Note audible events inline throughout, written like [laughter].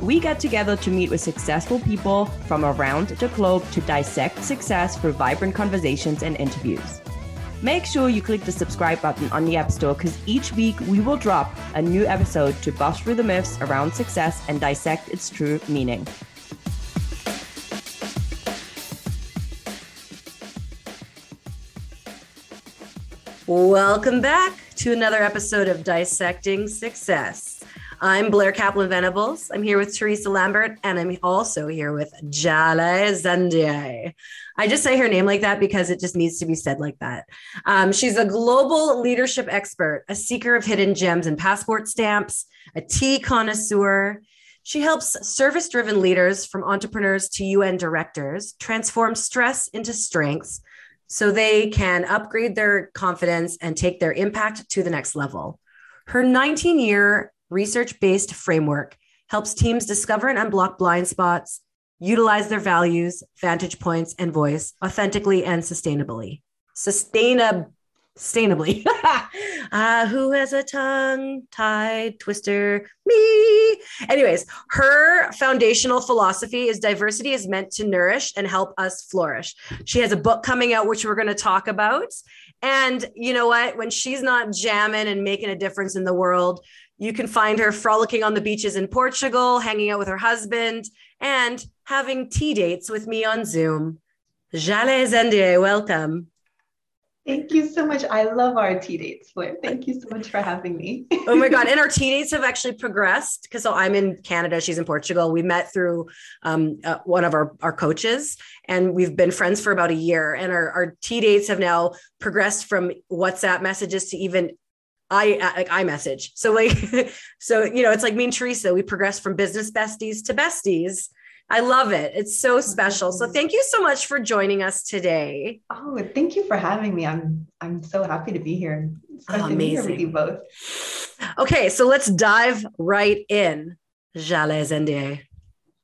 We get together to meet with successful people from around the globe to dissect success through vibrant conversations and interviews. Make sure you click the subscribe button on the App Store because each week we will drop a new episode to bust through the myths around success and dissect its true meaning. Welcome back to another episode of Dissecting Success. I'm Blair Kaplan Venables. I'm here with Teresa Lambert, and I'm also here with Jale Zendie. I just say her name like that because it just needs to be said like that. Um, she's a global leadership expert, a seeker of hidden gems and passport stamps, a tea connoisseur. She helps service driven leaders from entrepreneurs to UN directors transform stress into strengths so they can upgrade their confidence and take their impact to the next level. Her 19 year research based framework helps teams discover and unblock blind spots, utilize their values, vantage points, and voice authentically and sustainably. Sustainab- sustainably. uh, [laughs] who has a tongue tied twister? Me. Anyways, her foundational philosophy is diversity is meant to nourish and help us flourish. She has a book coming out, which we're going to talk about. And you know what? When she's not jamming and making a difference in the world, you can find her frolicking on the beaches in Portugal, hanging out with her husband, and having tea dates with me on Zoom. Jale Zendie, welcome. Thank you so much. I love our tea dates, Blair. Thank you so much for having me. oh my God. [laughs] And our tea dates have actually progressed because so I'm in Canada, she's in Portugal. We met through um, uh, one of our, our coaches, and we've been friends for about a year. And our, our tea dates have now progressed from WhatsApp messages to even I like iMessage. So like, [laughs] so you know, it's like me and Teresa. We progress from business besties to besties. I love it. It's so special. So thank you so much for joining us today. Oh, thank you for having me. I'm I'm so happy to be here. Oh, amazing. with you both. Okay, so let's dive right in. Jale Zendie.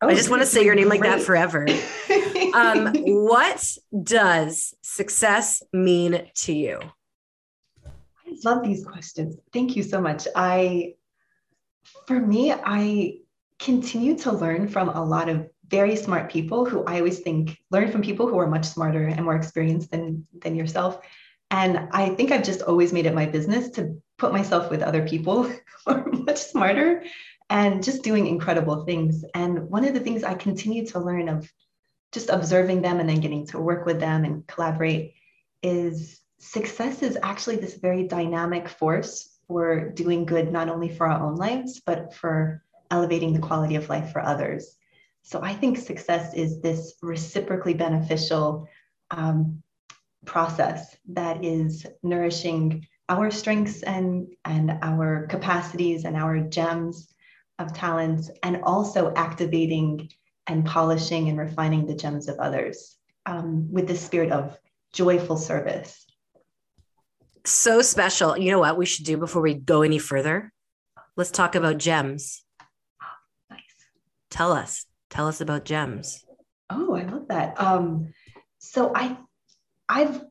Oh, I just want to say your name great. like that forever. [laughs] um, what does success mean to you? Love these questions. Thank you so much. I, for me, I continue to learn from a lot of very smart people who I always think learn from people who are much smarter and more experienced than than yourself. And I think I've just always made it my business to put myself with other people [laughs] who are much smarter and just doing incredible things. And one of the things I continue to learn of just observing them and then getting to work with them and collaborate is success is actually this very dynamic force for doing good, not only for our own lives, but for elevating the quality of life for others. So I think success is this reciprocally beneficial um, process that is nourishing our strengths and, and our capacities and our gems of talents, and also activating and polishing and refining the gems of others um, with the spirit of joyful service so special. You know what we should do before we go any further? Let's talk about gems. nice. Tell us. Tell us about gems. Oh, I love that. Um, so I I've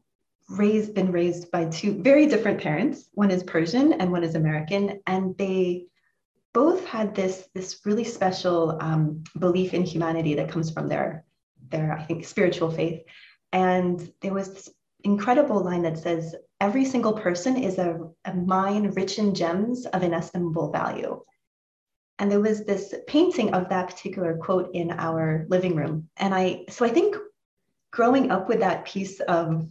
raised been raised by two very different parents. One is Persian and one is American, and they both had this this really special um, belief in humanity that comes from their their I think spiritual faith. And there was this incredible line that says, every single person is a, a mine rich in gems of inestimable value. And there was this painting of that particular quote in our living room. And I, so I think growing up with that piece of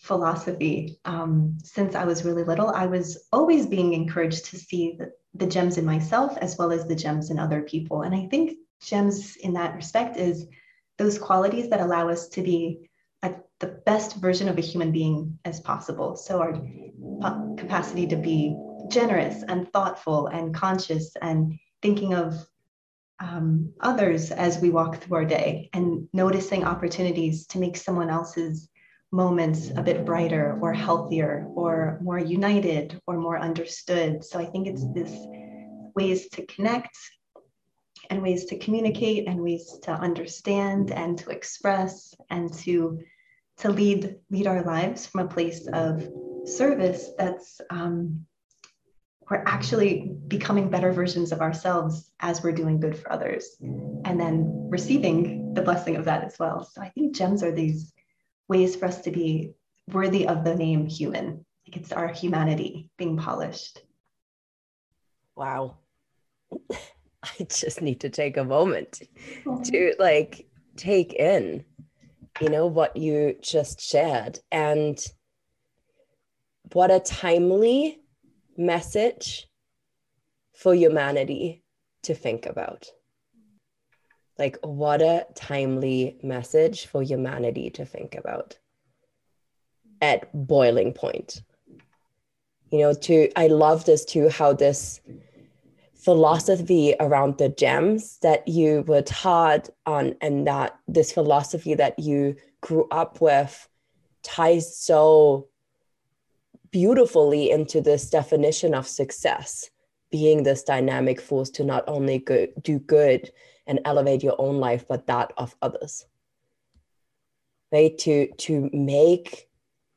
philosophy. Um, since I was really little, I was always being encouraged to see the, the gems in myself as well as the gems in other people. And I think gems in that respect is those qualities that allow us to be at the best version of a human being as possible. So our capacity to be generous and thoughtful and conscious and thinking of um, others as we walk through our day and noticing opportunities to make someone else's moments a bit brighter or healthier or more united or more understood. So I think it's this ways to connect and ways to communicate and ways to understand and to express and to to lead lead our lives from a place of service that's um, we're actually becoming better versions of ourselves as we're doing good for others and then receiving the blessing of that as well so i think gems are these ways for us to be worthy of the name human. Like it's our humanity being polished. Wow. [laughs] I just need to take a moment to mm-hmm. like take in, you know, what you just shared and what a timely message for humanity to think about. Like, what a timely message for humanity to think about at boiling point. You know, to, I love this too, how this philosophy around the gems that you were taught on and that this philosophy that you grew up with ties so beautifully into this definition of success being this dynamic force to not only go, do good and elevate your own life but that of others. Right? To to make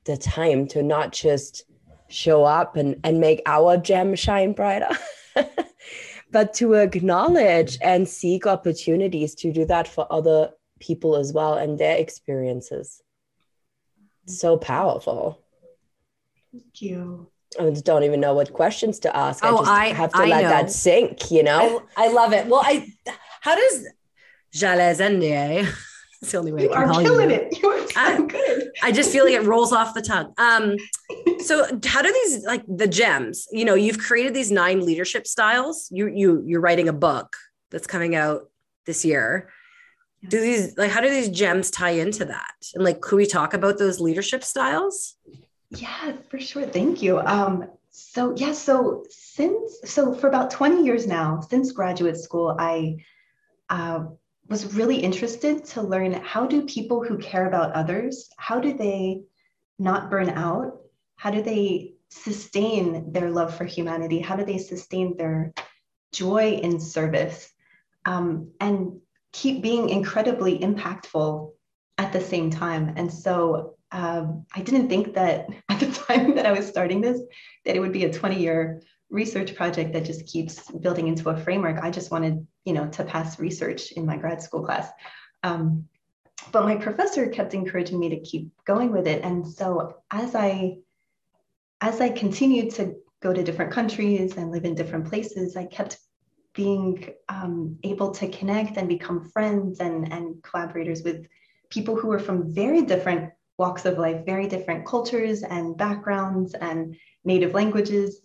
the time to not just show up and and make our gem shine brighter [laughs] but to acknowledge and seek opportunities to do that for other people as well and their experiences so powerful thank you I don't even know what questions to ask. Oh, I, I have to I let know. that sink, you know? I, I, love it. Well, I how does Jale Zendie? It's the only way you I can are call killing you. it. You are so I, good. I just feel like it rolls off the tongue. Um, so how do these like the gems? You know, you've created these nine leadership styles. You you you're writing a book that's coming out this year. Do these like how do these gems tie into that? And like, could we talk about those leadership styles? Yeah, for sure. Thank you. Um, so yeah, so since so for about 20 years now, since graduate school, I uh, was really interested to learn how do people who care about others, how do they not burn out? How do they sustain their love for humanity? How do they sustain their joy in service um, and keep being incredibly impactful at the same time? And so um, I didn't think that [laughs] at the time that I was starting this, that it would be a 20 year research project that just keeps building into a framework. I just wanted, you know, to pass research in my grad school class. Um, but my professor kept encouraging me to keep going with it. And so as I as I continued to go to different countries and live in different places, I kept being um, able to connect and become friends and, and collaborators with people who were from very different walks of life, very different cultures and backgrounds and native languages.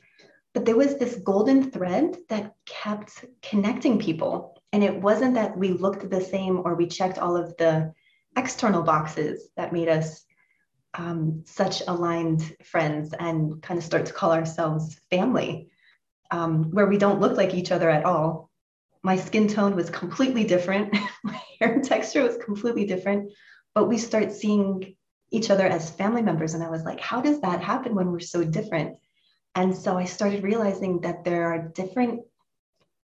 But there was this golden thread that kept connecting people. And it wasn't that we looked the same or we checked all of the external boxes that made us um, such aligned friends and kind of start to call ourselves family, um, where we don't look like each other at all. My skin tone was completely different, [laughs] my hair texture was completely different, but we start seeing each other as family members. And I was like, how does that happen when we're so different? And so I started realizing that there are different,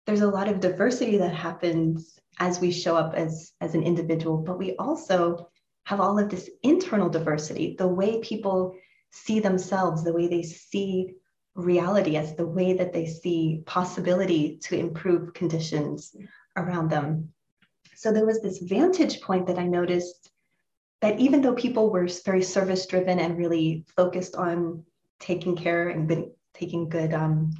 there's a lot of diversity that happens as we show up as, as an individual, but we also have all of this internal diversity, the way people see themselves, the way they see reality as the way that they see possibility to improve conditions around them. So there was this vantage point that I noticed that even though people were very service driven and really focused on taking care and taking good um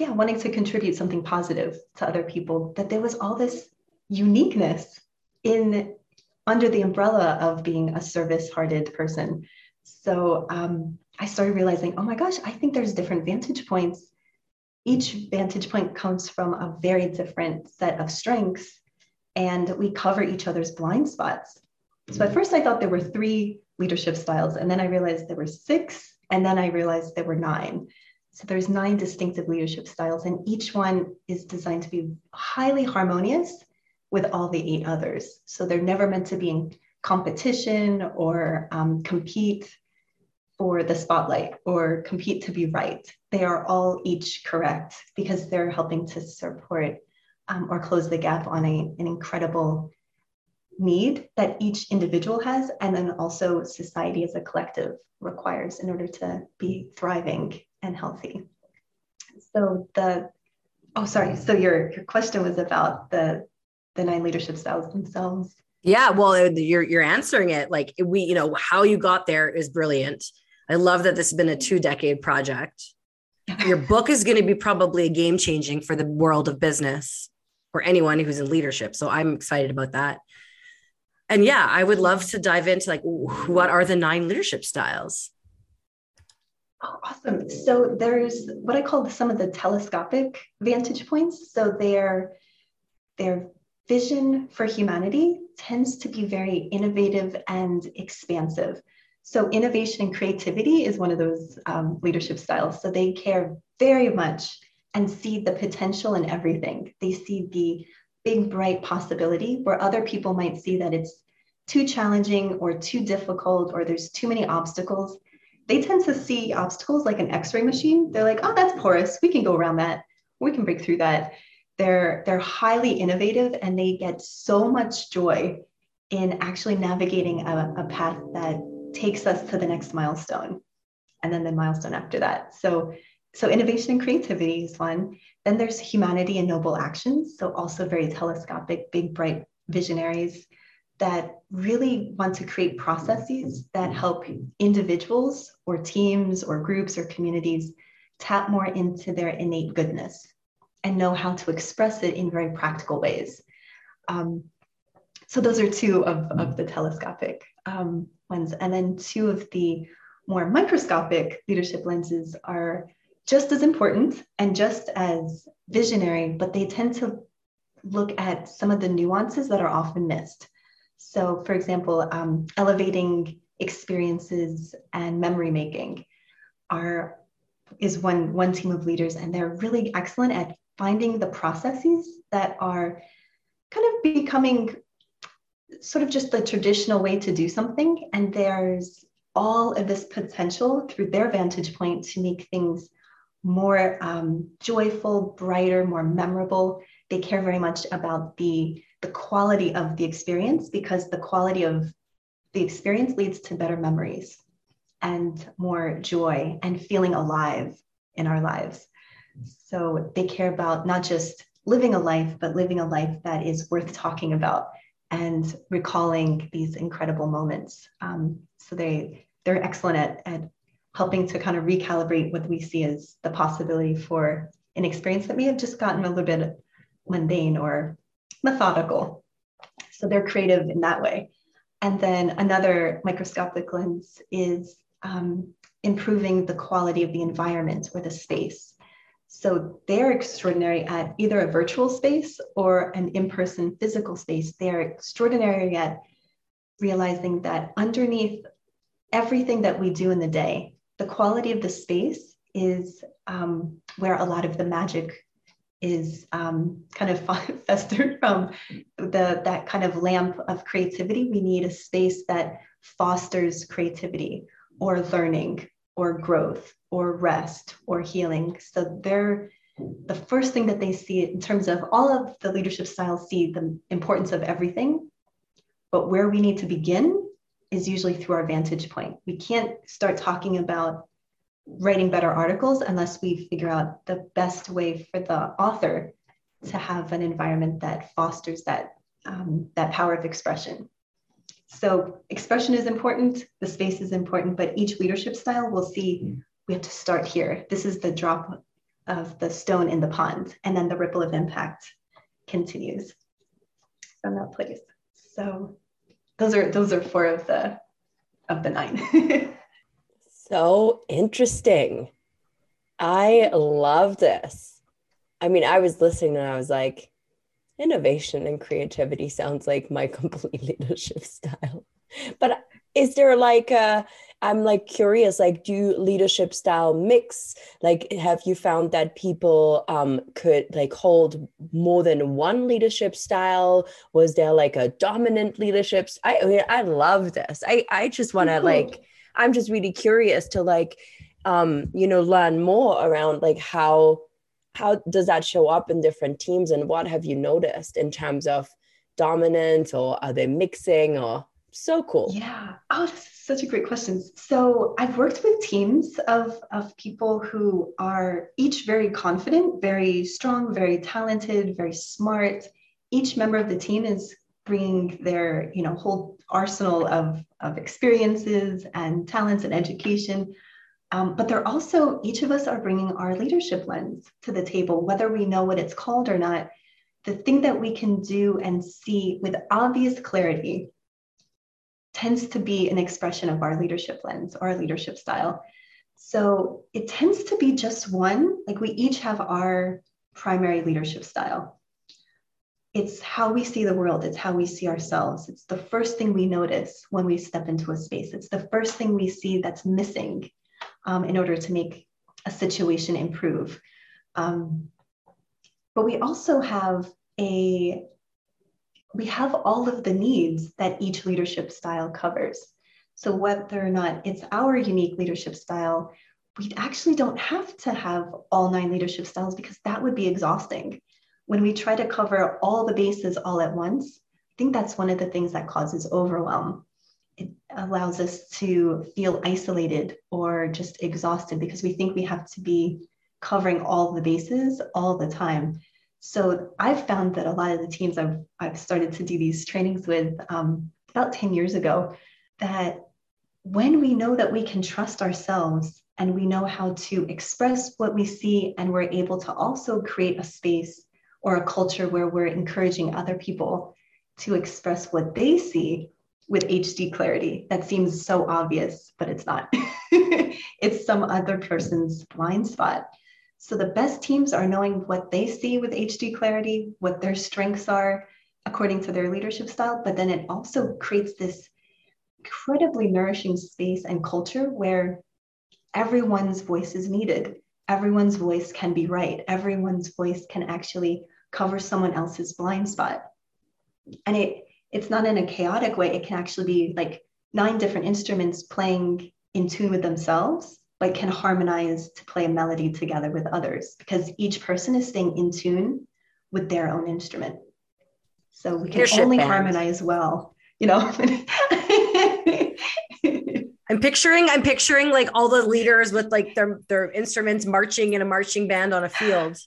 yeah wanting to contribute something positive to other people that there was all this uniqueness in under the umbrella of being a service hearted person So um, I started realizing, oh my gosh, I think there's different vantage points. Each vantage point comes from a very different set of strengths, and we cover each other's blind spots. So at first, I thought there were three leadership styles, and then I realized there were six, and then I realized there were nine. So there's nine distinctive leadership styles, and each one is designed to be highly harmonious with all the eight others. So they're never meant to be in competition or um, compete for the spotlight or compete to be right. They are all each correct because they're helping to support um, or close the gap on a, an incredible need that each individual has, and then also society as a collective requires in order to be thriving and healthy. So the oh sorry, so your your question was about the the nine leadership styles themselves. Yeah, well, uh, you're you're answering it like we, you know, how you got there is brilliant. I love that this has been a two decade project. [laughs] Your book is going to be probably a game changing for the world of business or anyone who's in leadership. So I'm excited about that. And yeah, I would love to dive into like what are the nine leadership styles? Oh, awesome. So there's what I call some of the telescopic vantage points. So their their vision for humanity tends to be very innovative and expansive. So innovation and creativity is one of those um, leadership styles. So they care very much and see the potential in everything. They see the big, bright possibility where other people might see that it's too challenging or too difficult or there's too many obstacles. They tend to see obstacles like an x-ray machine. They're like oh that's porous. We can go around that. We can break through that. They're they're highly innovative and they get so much joy in actually navigating a, a path that takes us to the next milestone and then the milestone after that. So so innovation and creativity is one then there's humanity and noble actions so also very telescopic big bright visionaries that really want to create processes that help individuals or teams or groups or communities tap more into their innate goodness and know how to express it in very practical ways. Um, so those are two of, of the telescopic um, ones. And then two of the more microscopic leadership lenses are just as important and just as visionary, but they tend to look at some of the nuances that are often missed. So, for example, um, elevating experiences and memory making are is one one team of leaders, and they're really excellent at finding the processes that are kind of becoming sort of just the traditional way to do something, and there's all of this potential through their vantage point to make things more um, joyful, brighter, more memorable. They care very much about the the quality of the experience because the quality of the experience leads to better memories and more joy and feeling alive in our lives. So they care about not just living a life, but living a life that is worth talking about and recalling these incredible moments. Um, so they they're excellent at, at helping to kind of recalibrate what we see as the possibility for an experience that may have just gotten a little bit mundane or methodical. So they're creative in that way. And then another microscopic lens is um, improving the quality of the environment or the space. So they're extraordinary at either a virtual space or an in person physical space. They're extraordinary at realizing that underneath everything that we do in the day, the quality of the space is um, where a lot of the magic is um, kind of [laughs] festered from the that kind of lamp of creativity. We need a space that fosters creativity or learning or growth or rest or healing. So they're the first thing that they see in terms of all of the leadership styles see the importance of everything. But where we need to begin is usually through our vantage point. We can't start talking about writing better articles unless we figure out the best way for the author to have an environment that fosters that um, that power of expression. So expression is important, the space is important, but each leadership style will see we have to start here. This is the drop of the stone in the pond, and then the ripple of impact continues from that place. So those are those are four of the of the nine. [laughs] So interesting. I love this. I mean, I was listening and I was like, innovation and creativity sounds like my [laughs] complete leadership style. But is there like a, I'm like curious, like do leadership style mix? Like have you found that people um, could like hold more than one leadership style? Was there like a dominant leadership? I, I mean, I love this. I, I just want to like, I'm just really curious to like, um, you know, learn more around like how how does that show up in different teams and what have you noticed in terms of dominance or are they mixing or so cool. Yeah. Oh such a great question. So i've worked with teams of, of people who are each very confident very strong very talented very smart. Each member of the team is bringing their you know whole arsenal of, of experiences and talents and education. Um, but they're also, each of us are bringing our leadership lens to the table, whether we know what it's called or not. The thing that we can do and see with obvious clarity tends to be an expression of our leadership lens or our leadership style. So it tends to be just one, like we each have our primary leadership style. It's how we see the world, it's how we see ourselves. It's the first thing we notice when we step into a space, it's the first thing we see that's missing um, in order to make a situation improve. Um, but we also have a we have all of the needs that each leadership style covers. So whether or not it's our unique leadership style, we actually don't have to have all nine leadership styles because that would be exhausting. When we try to cover all the bases all at once, I think that's one of the things that causes overwhelm it allows us to feel isolated or just exhausted because we think we have to be covering all the bases all the time. So I've found that a lot of the teams I've, I've started to do these trainings with um, about 10 years ago, that when we know that we can trust ourselves and we know how to express what we see, and we're able to also create a space or a culture where we're encouraging other people to express what they see, with HD clarity. That seems so obvious, but it's not. [laughs] it's some other person's blind spot. So the best teams are knowing what they see with HD clarity, what their strengths are according to their leadership style, but then it also creates this incredibly nourishing space and culture where everyone's voice is needed. Everyone's voice can be right. Everyone's voice can actually cover someone else's blind spot. And it it's not in a chaotic way. It can actually be like nine different instruments playing in tune with themselves, but can harmonize to play a melody together with others because each person is staying in tune with their own instrument. So we can Leadership only band. harmonize well, you know. [laughs] I'm picturing, I'm picturing like all the leaders with like their their instruments marching in a marching band on a field.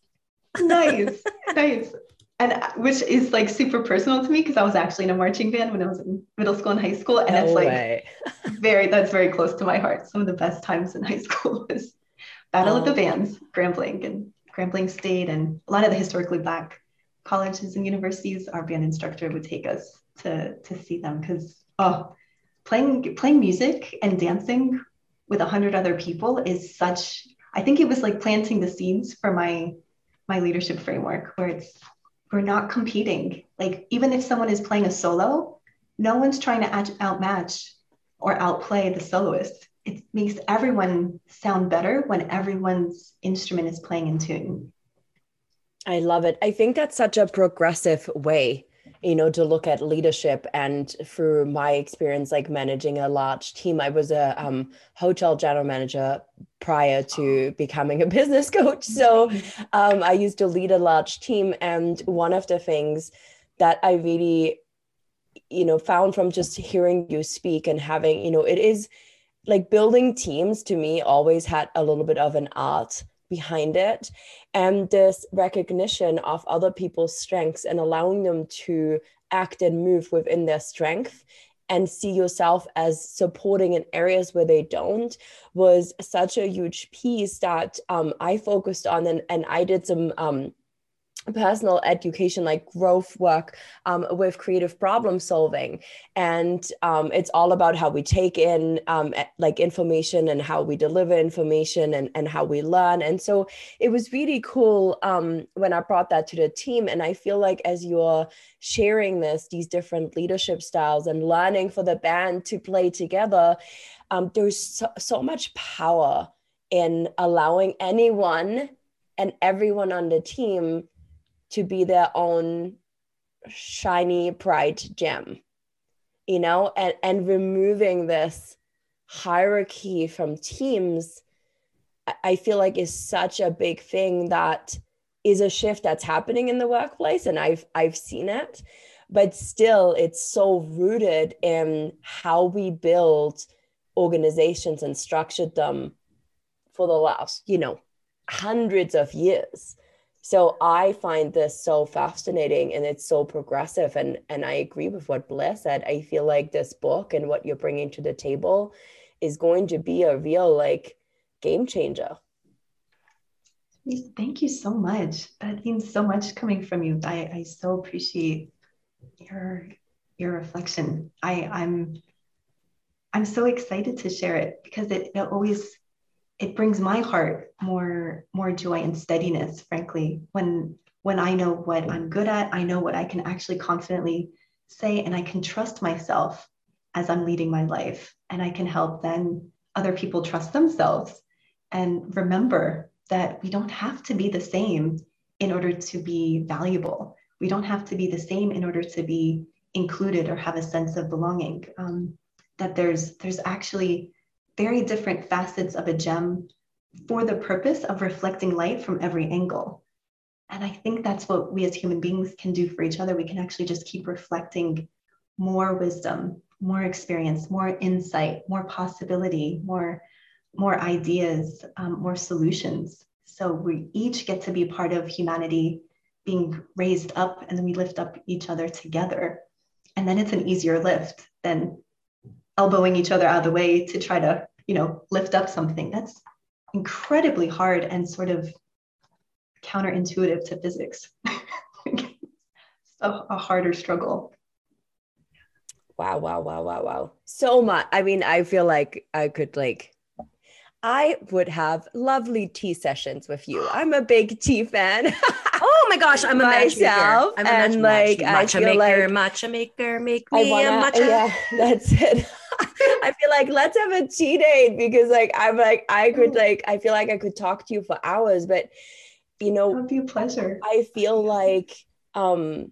nice, nice and uh, which is like super personal to me because I was actually in a marching band when I was in middle school and high school, and no it's like [laughs] very that's very close to my heart. Some of the best times in high [laughs] school was Battle oh. of the Bands, Grambling, and Grambling State, and a lot of the historically black colleges and universities. Our band instructor would take us to to see them because oh, playing playing music and dancing with a hundred other people is such. I think it was like planting the seeds for my my leadership framework where it's we're not competing. Like even if someone is playing a solo, no one's trying to outmatch or outplay the soloist. It makes everyone sound better when everyone's instrument is playing in tune. I love it. I think that's such a progressive way you know to look at leadership. And through my experience like managing a large team i was a um, hotel general manager prior to becoming a [laughs] business coach. So um, i used to lead a large team. And one of the things that i really you know found from just hearing you speak and having you know it is like building teams to me always had a little bit of an art behind it and this recognition of other people's strengths and allowing them to act and move within their strength and see yourself as supporting in areas where they don't was such a huge piece that um, I focused on and, and I did some um, personal education like growth work um, with creative problem solving. And um, it's all about how we take in um, like information and how we deliver information and, and how we learn. And so it was really cool um, when i brought that to the team. And i feel like as you're sharing this these different leadership styles and learning for the band to play together um, there's so, so much power in allowing anyone and everyone on the team to be their own shiny bright gem you know? And and removing this hierarchy from teams i feel like is such a big thing that is a shift that's happening in the workplace and i've i've seen it. But still it's so rooted in how we build organizations and structured them for the last you know hundreds of years so i find this so fascinating and it's so progressive and and i agree with what blair said. I feel like this book and what you're bringing to the table is going to be a real like game changer. Thank you so much. That means so much coming from you. I i so appreciate your your reflection. I i'm i'm so excited to share it because it, it always it brings my heart more more joy and steadiness frankly when when i know what i'm good at i know what i can actually confidently say and i can trust myself as i'm leading my life and i can help then other people trust themselves and remember that we don't have to be the same in order to be valuable. We don't have to be the same in order to be included or have a sense of belonging. Um, that there's there's actually very different facets of a gem for the purpose of reflecting light from every angle. And I think that's what we as human beings can do for each other. We can actually just keep reflecting more wisdom, more experience, more insight, more possibility, more, more ideas, um, more solutions. So we each get to be part of humanity being raised up, and then we lift up each other together. And then it's an easier lift than elbowing each other out of the way to try to you know lift up something that's incredibly hard and sort of counterintuitive to physics [laughs] a, a harder struggle wow wow wow wow wow so much i mean i feel like i could like I would have lovely tea sessions with you. I'm a big tea fan. [laughs] oh my gosh, I'm a myself, I'm a and like matcha, maker, like matcha maker, make me wanna, a matcha. Yeah, [laughs] that's it. [laughs] I feel like let's have a tea date because like I'm like I could like I feel like I could talk to you for hours, but you know, it would be a pleasure. I feel like um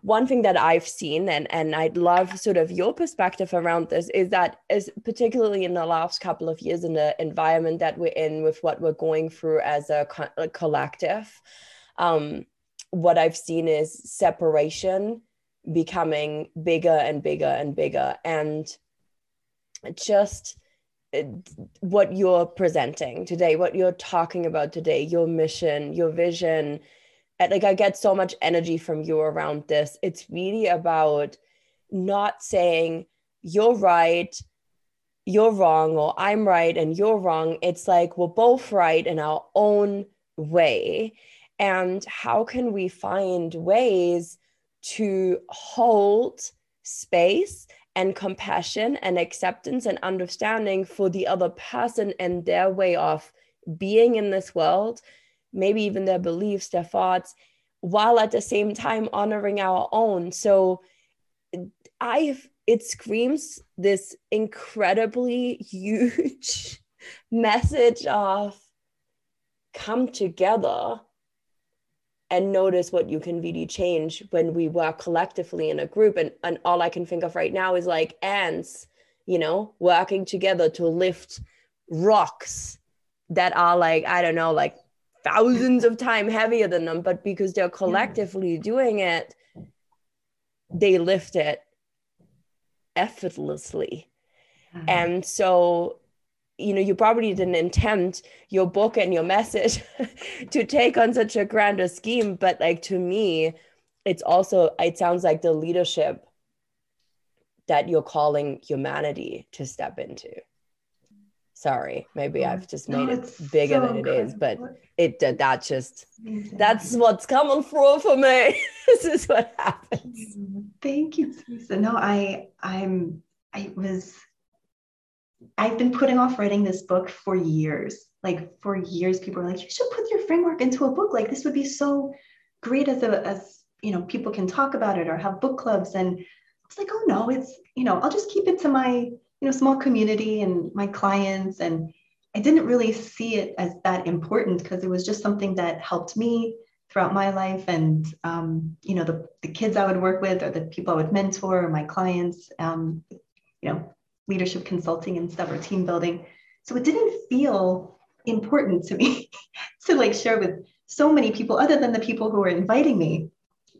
one thing that I've seen and and I'd love sort of your perspective around this is that is particularly in the last couple of years in the environment that we're in with what we're going through as a, co- a collective um, what I've seen is separation becoming bigger and bigger and bigger. And just uh, what you're presenting today what you're talking about today your mission your vision like I get so much energy from you around this. It's really about not saying you're right, you're wrong, or I'm right and you're wrong. It's like we're both right in our own way. And how can we find ways to hold space and compassion and acceptance and understanding for the other person and their way of being in this world maybe even their beliefs, their thoughts, while at the same time honoring our own. So I've it screams this incredibly huge [laughs] message of come together and notice what you can really change when we work collectively in a group and, and all i can think of right now is like ants you know working together to lift rocks that are like i don't know like thousands of times heavier than them, but because they're collectively doing it, they lift it effortlessly. Mm-hmm. And so, you know, you probably didn't intend your book and your message [laughs] to take on such a grander scheme, but like to me, it's also, it sounds like the leadership that you're calling humanity to step into. Sorry, maybe No, I've just no, made it bigger so than it is, but it that that just that's what's coming through for me. [laughs] this is what happens. Thank you, Teresa. No, I I'm I was I've been putting off writing this book for years. Like for years, people are like, you should put your framework into a book. Like this would be so great as a as you know, people can talk about it or have book clubs. And I was like, oh no, it's you know, I'll just keep it to my you know small community and my clients. And I didn't really see it as that important because it was just something that helped me throughout my life and um, you know the, the kids i would work with or the people i would mentor or my clients um, you know leadership consulting and stuff or team building. So it didn't feel important to me [laughs] to like share with so many people other than the people who were inviting me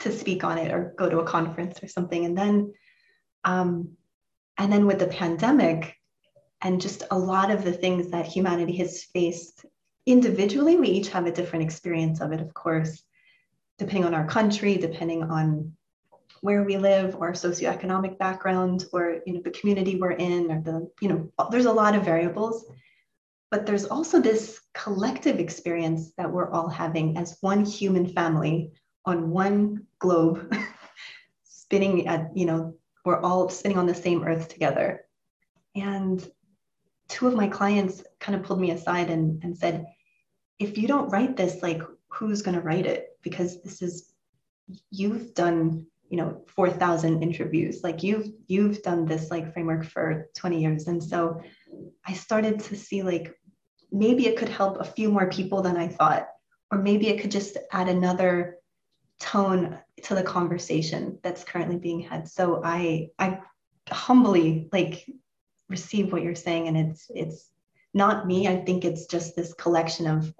to speak on it or go to a conference or something. And then um, and then with the pandemic and just a lot of the things that humanity has faced individually, we each have a different experience of it, of course, depending on our country, depending on where we live or socioeconomic background or you know the community we're in or the you know there's a lot of variables but there's also this collective experience that we're all having as one human family on one globe [laughs] spinning at you know we're all spinning on the same earth together and two of my clients kind of pulled me aside and, and said, if you don't write this, like who's going to write it? Because this is, you've done, you know, 4,000 interviews, like you've, you've done this like framework for 20 years. And so I started to see like, maybe it could help a few more people than I thought, or maybe it could just add another tone to the conversation that's currently being had. So I, I humbly like receive what you're saying and it's it's not me i think it's just this collection of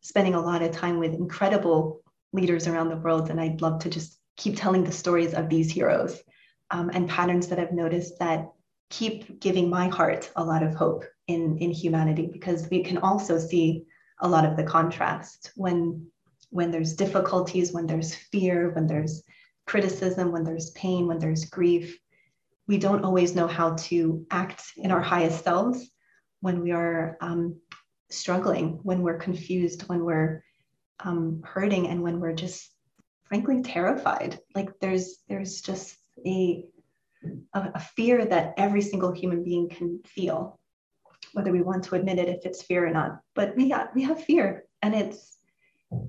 spending a lot of time with incredible leaders around the world and i'd love to just keep telling the stories of these heroes um, and patterns that i've noticed that keep giving my heart a lot of hope in in humanity because we can also see a lot of the contrast when when there's difficulties when there's fear when there's criticism when there's pain when there's grief. We don't always know how to act in our highest selves when we are um, struggling, when we're confused, when we're um, hurting, and when we're just frankly terrified. Like there's there's just a, a fear that every single human being can feel, whether we want to admit it if it's fear or not. But we have, we have fear, and it's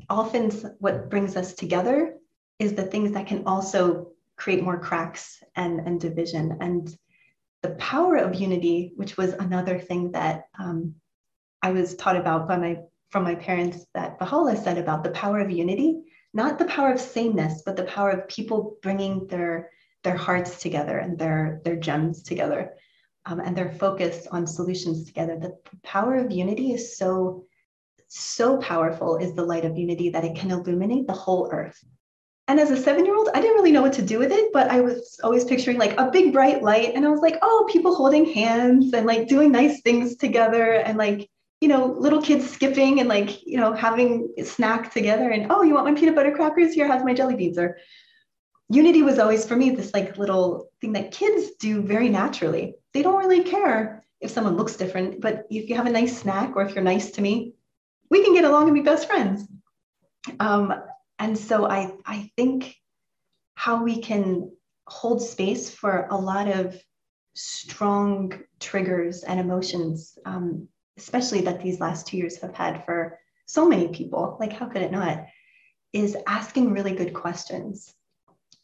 often what brings us together is the things that can also create more cracks and, and division. And the power of unity, which was another thing that um, I was taught about by my from my parents that Baha'u'llah said about the power of unity, not the power of sameness, but the power of people bringing their their hearts together and their their gems together um, and their focus on solutions together. The power of unity is so so powerful is the light of unity that it can illuminate the whole earth. And as a seven year old, I didn't really know what to do with it, but I was always picturing like a big bright light. And I was like, oh, people holding hands and like doing nice things together and like, you know, little kids skipping and like, you know, having snack together. And oh, you want my peanut butter crackers? Here, have my jelly beans. Or unity was always for me this like little thing that kids do very naturally. They don't really care if someone looks different, but if you have a nice snack or if you're nice to me, we can get along and be best friends. Um, and so I, I think how we can hold space for a lot of strong triggers and emotions, um, especially that these last two years have had for so many people, like how could it not, is asking really good questions.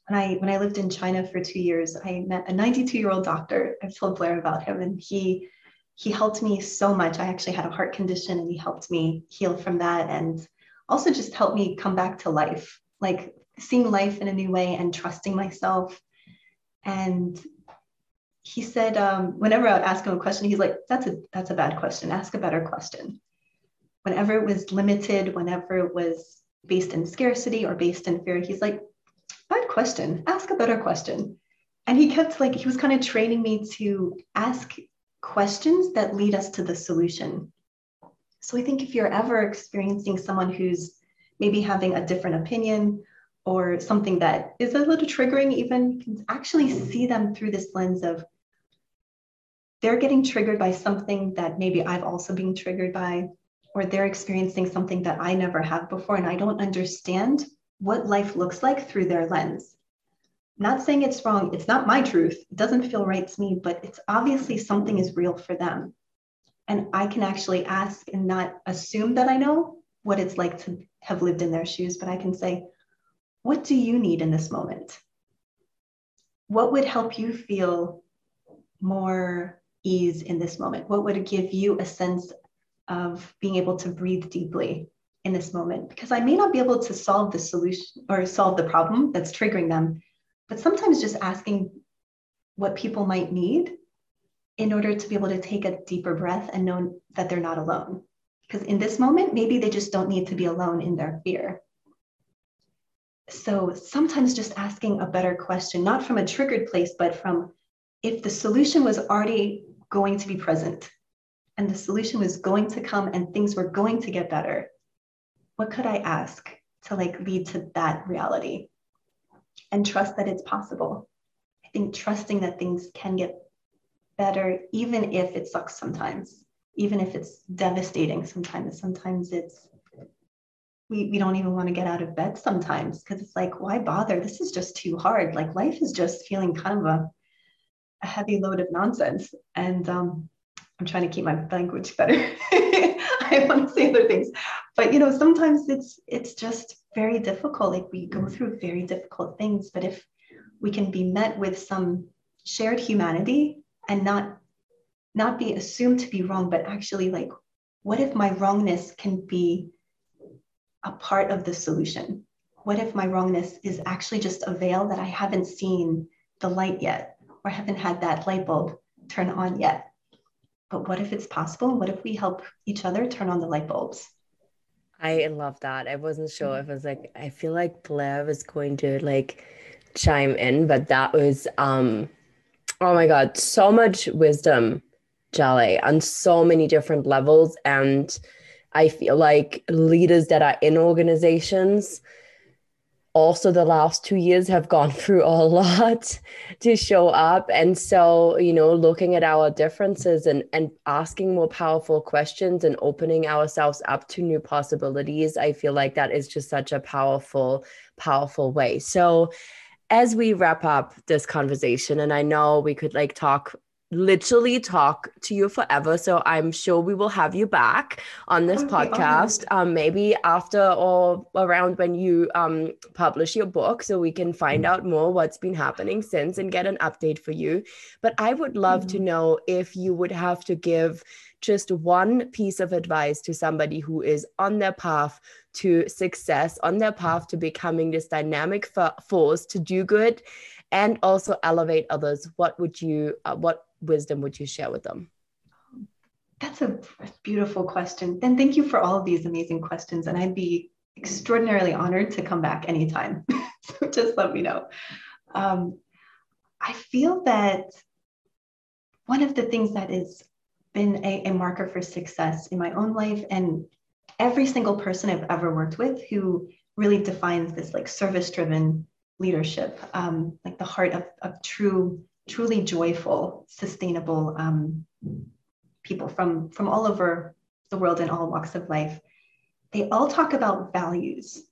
When I when I lived in China for two years, I met a 92 year old doctor. I've told Blair about him, and he he helped me so much. I actually had a heart condition, and he helped me heal from that, and also just helped me come back to life, like seeing life in a new way and trusting myself. And he said, um, whenever I ask him a question, he's like, "That's a that's a bad question. Ask a better question." Whenever it was limited, whenever it was based in scarcity or based in fear, he's like, "Bad question. Ask a better question." And he kept like he was kind of training me to ask questions that lead us to the solution. So I think if you're ever experiencing someone who's maybe having a different opinion or something that is a little triggering, even you can actually mm-hmm. see them through this lens of they're getting triggered by something that maybe I've also been triggered by, or they're experiencing something that I never have before, and I don't understand what life looks like through their lens. not saying it's wrong, it's not my truth, it doesn't feel right to me, but it's obviously something is real for them. And I can actually ask and not assume that I know what it's like to have lived in their shoes, but I can say, What do you need in this moment? What would help you feel more ease in this moment? What would give you a sense of being able to breathe deeply in this moment? Because I may not be able to solve the solution or solve the problem that's triggering them, but sometimes just asking what people might need in order to be able to take a deeper breath and know that they're not alone. Because in this moment, maybe they just don't need to be alone in their fear. So sometimes just asking a better question, not from a triggered place, but from if the solution was already going to be present and the solution was going to come and things were going to get better, what could I ask to like lead to that reality? And trust that it's possible. I think trusting that things can get better, even if it sucks sometimes, even if it's devastating sometimes. Sometimes it's we, we don't even want to get out of bed sometimes because it's like, why bother? This is just too hard. Like life is just feeling kind of a, a heavy load of nonsense. And um, I'm trying to keep my language better. [laughs] I want to say other things, but you know, sometimes it's it's just very difficult. Like we go through very difficult things, but if we can be met with some shared humanity and not not be assumed to be wrong, but actually like, what if my wrongness can be a part of the solution? What if my wrongness is actually just a veil that I haven't seen the light yet, or haven't had that light bulb turn on yet? But what if it's possible? What if we help each other turn on the light bulbs? I love that. I wasn't sure if it was like I feel like Blair was going to like chime in, but that was um oh my god, so much wisdom, Jale, on so many different levels. And I feel like leaders that are in organizations also the last two years have gone [laughs] through a lot to show up. And so you know looking at our differences and and asking more powerful questions and opening ourselves up to new possibilities i feel like that is just such a powerful powerful way. So as we wrap up this conversation and i know we could like talk literally talk to you forever. So I'm sure we will have you back on this okay, podcast, um, maybe after or around when you um, publish your book, so we can find out more what's been happening since and get an update for you. But I would love mm-hmm. to know if you would have to give just one piece of advice to somebody who is on their path to success, on their path to becoming this dynamic force to do good and also elevate others what would you uh, what wisdom would you share with them? That's a beautiful question. And thank you for all of these amazing questions. And I'd be extraordinarily honored to come back anytime. [laughs] so just let me know. Um, I feel that one of the things that has been a, a marker for success in my own life and every single person I've ever worked with who really defines this like service driven leadership, um, like the heart of, of true truly joyful, sustainable um, people from, from all over the world and all walks of life, they all talk about values.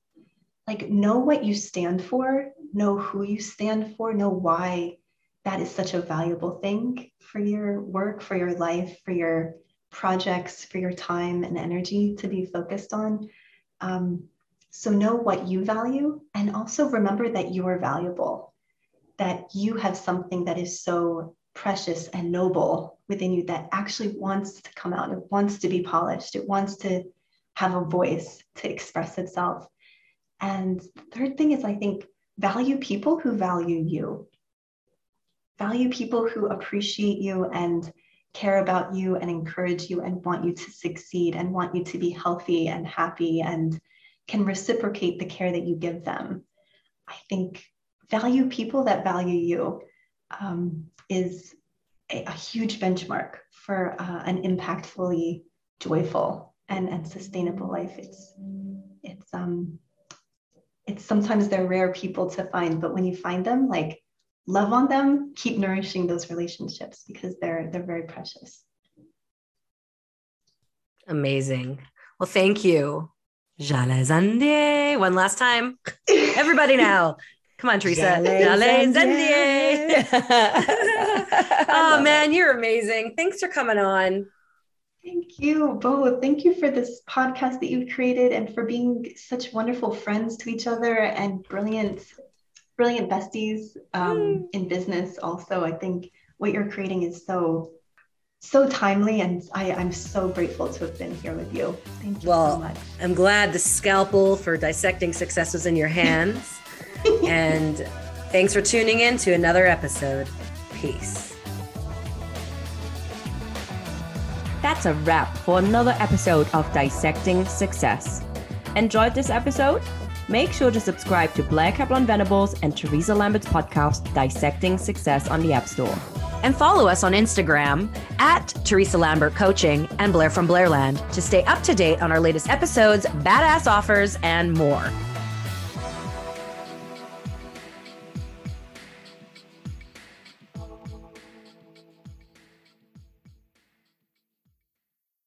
Like, know what you stand for, know who you stand for, know why that is such a valuable thing for your work, for your life, for your projects, for your time and energy to be focused on. Um, so, know what you value and also remember that you are valuable that you have something that is so precious and noble within you that actually wants to come out. It wants to be polished. It wants to have a voice to express itself. And third thing is, I think, value people who value you. Value people who appreciate you and care about you and encourage you and want you to succeed and want you to be healthy and happy and can reciprocate the care that you give them. I think value people that value you um, is a, a, huge benchmark for uh, an impactfully joyful and, and sustainable life. It's it's um it's sometimes they're rare people to find, but when you find them, like love on them, keep nourishing those relationships because they're they're very precious. Amazing. Well, thank you. Jale Zendie. One last time. Everybody [laughs] now. Come on, Teresa. Jale Zendie. [laughs] oh, man, you're amazing. Thanks for coming on. Thank you both. Thank you for this podcast that you've created and for being such wonderful friends to each other and brilliant, brilliant besties um, mm. in business. Also, I think what you're creating is so so timely and I, am so grateful to have been here with you. Thank you well, so much. I'm glad the scalpel for dissecting success was in your hands. [laughs] and thanks for tuning in to another episode. Peace. That's a wrap for another episode of Dissecting Success. Enjoyed this episode? Make sure to subscribe to Blair Kaplan Venables and Teresa Lambert's podcast, Dissecting Success, on the App Store and follow us on Instagram at Teresa Lambert Coaching and Blair from Blairland to stay up to date on our latest episodes, badass offers, and more.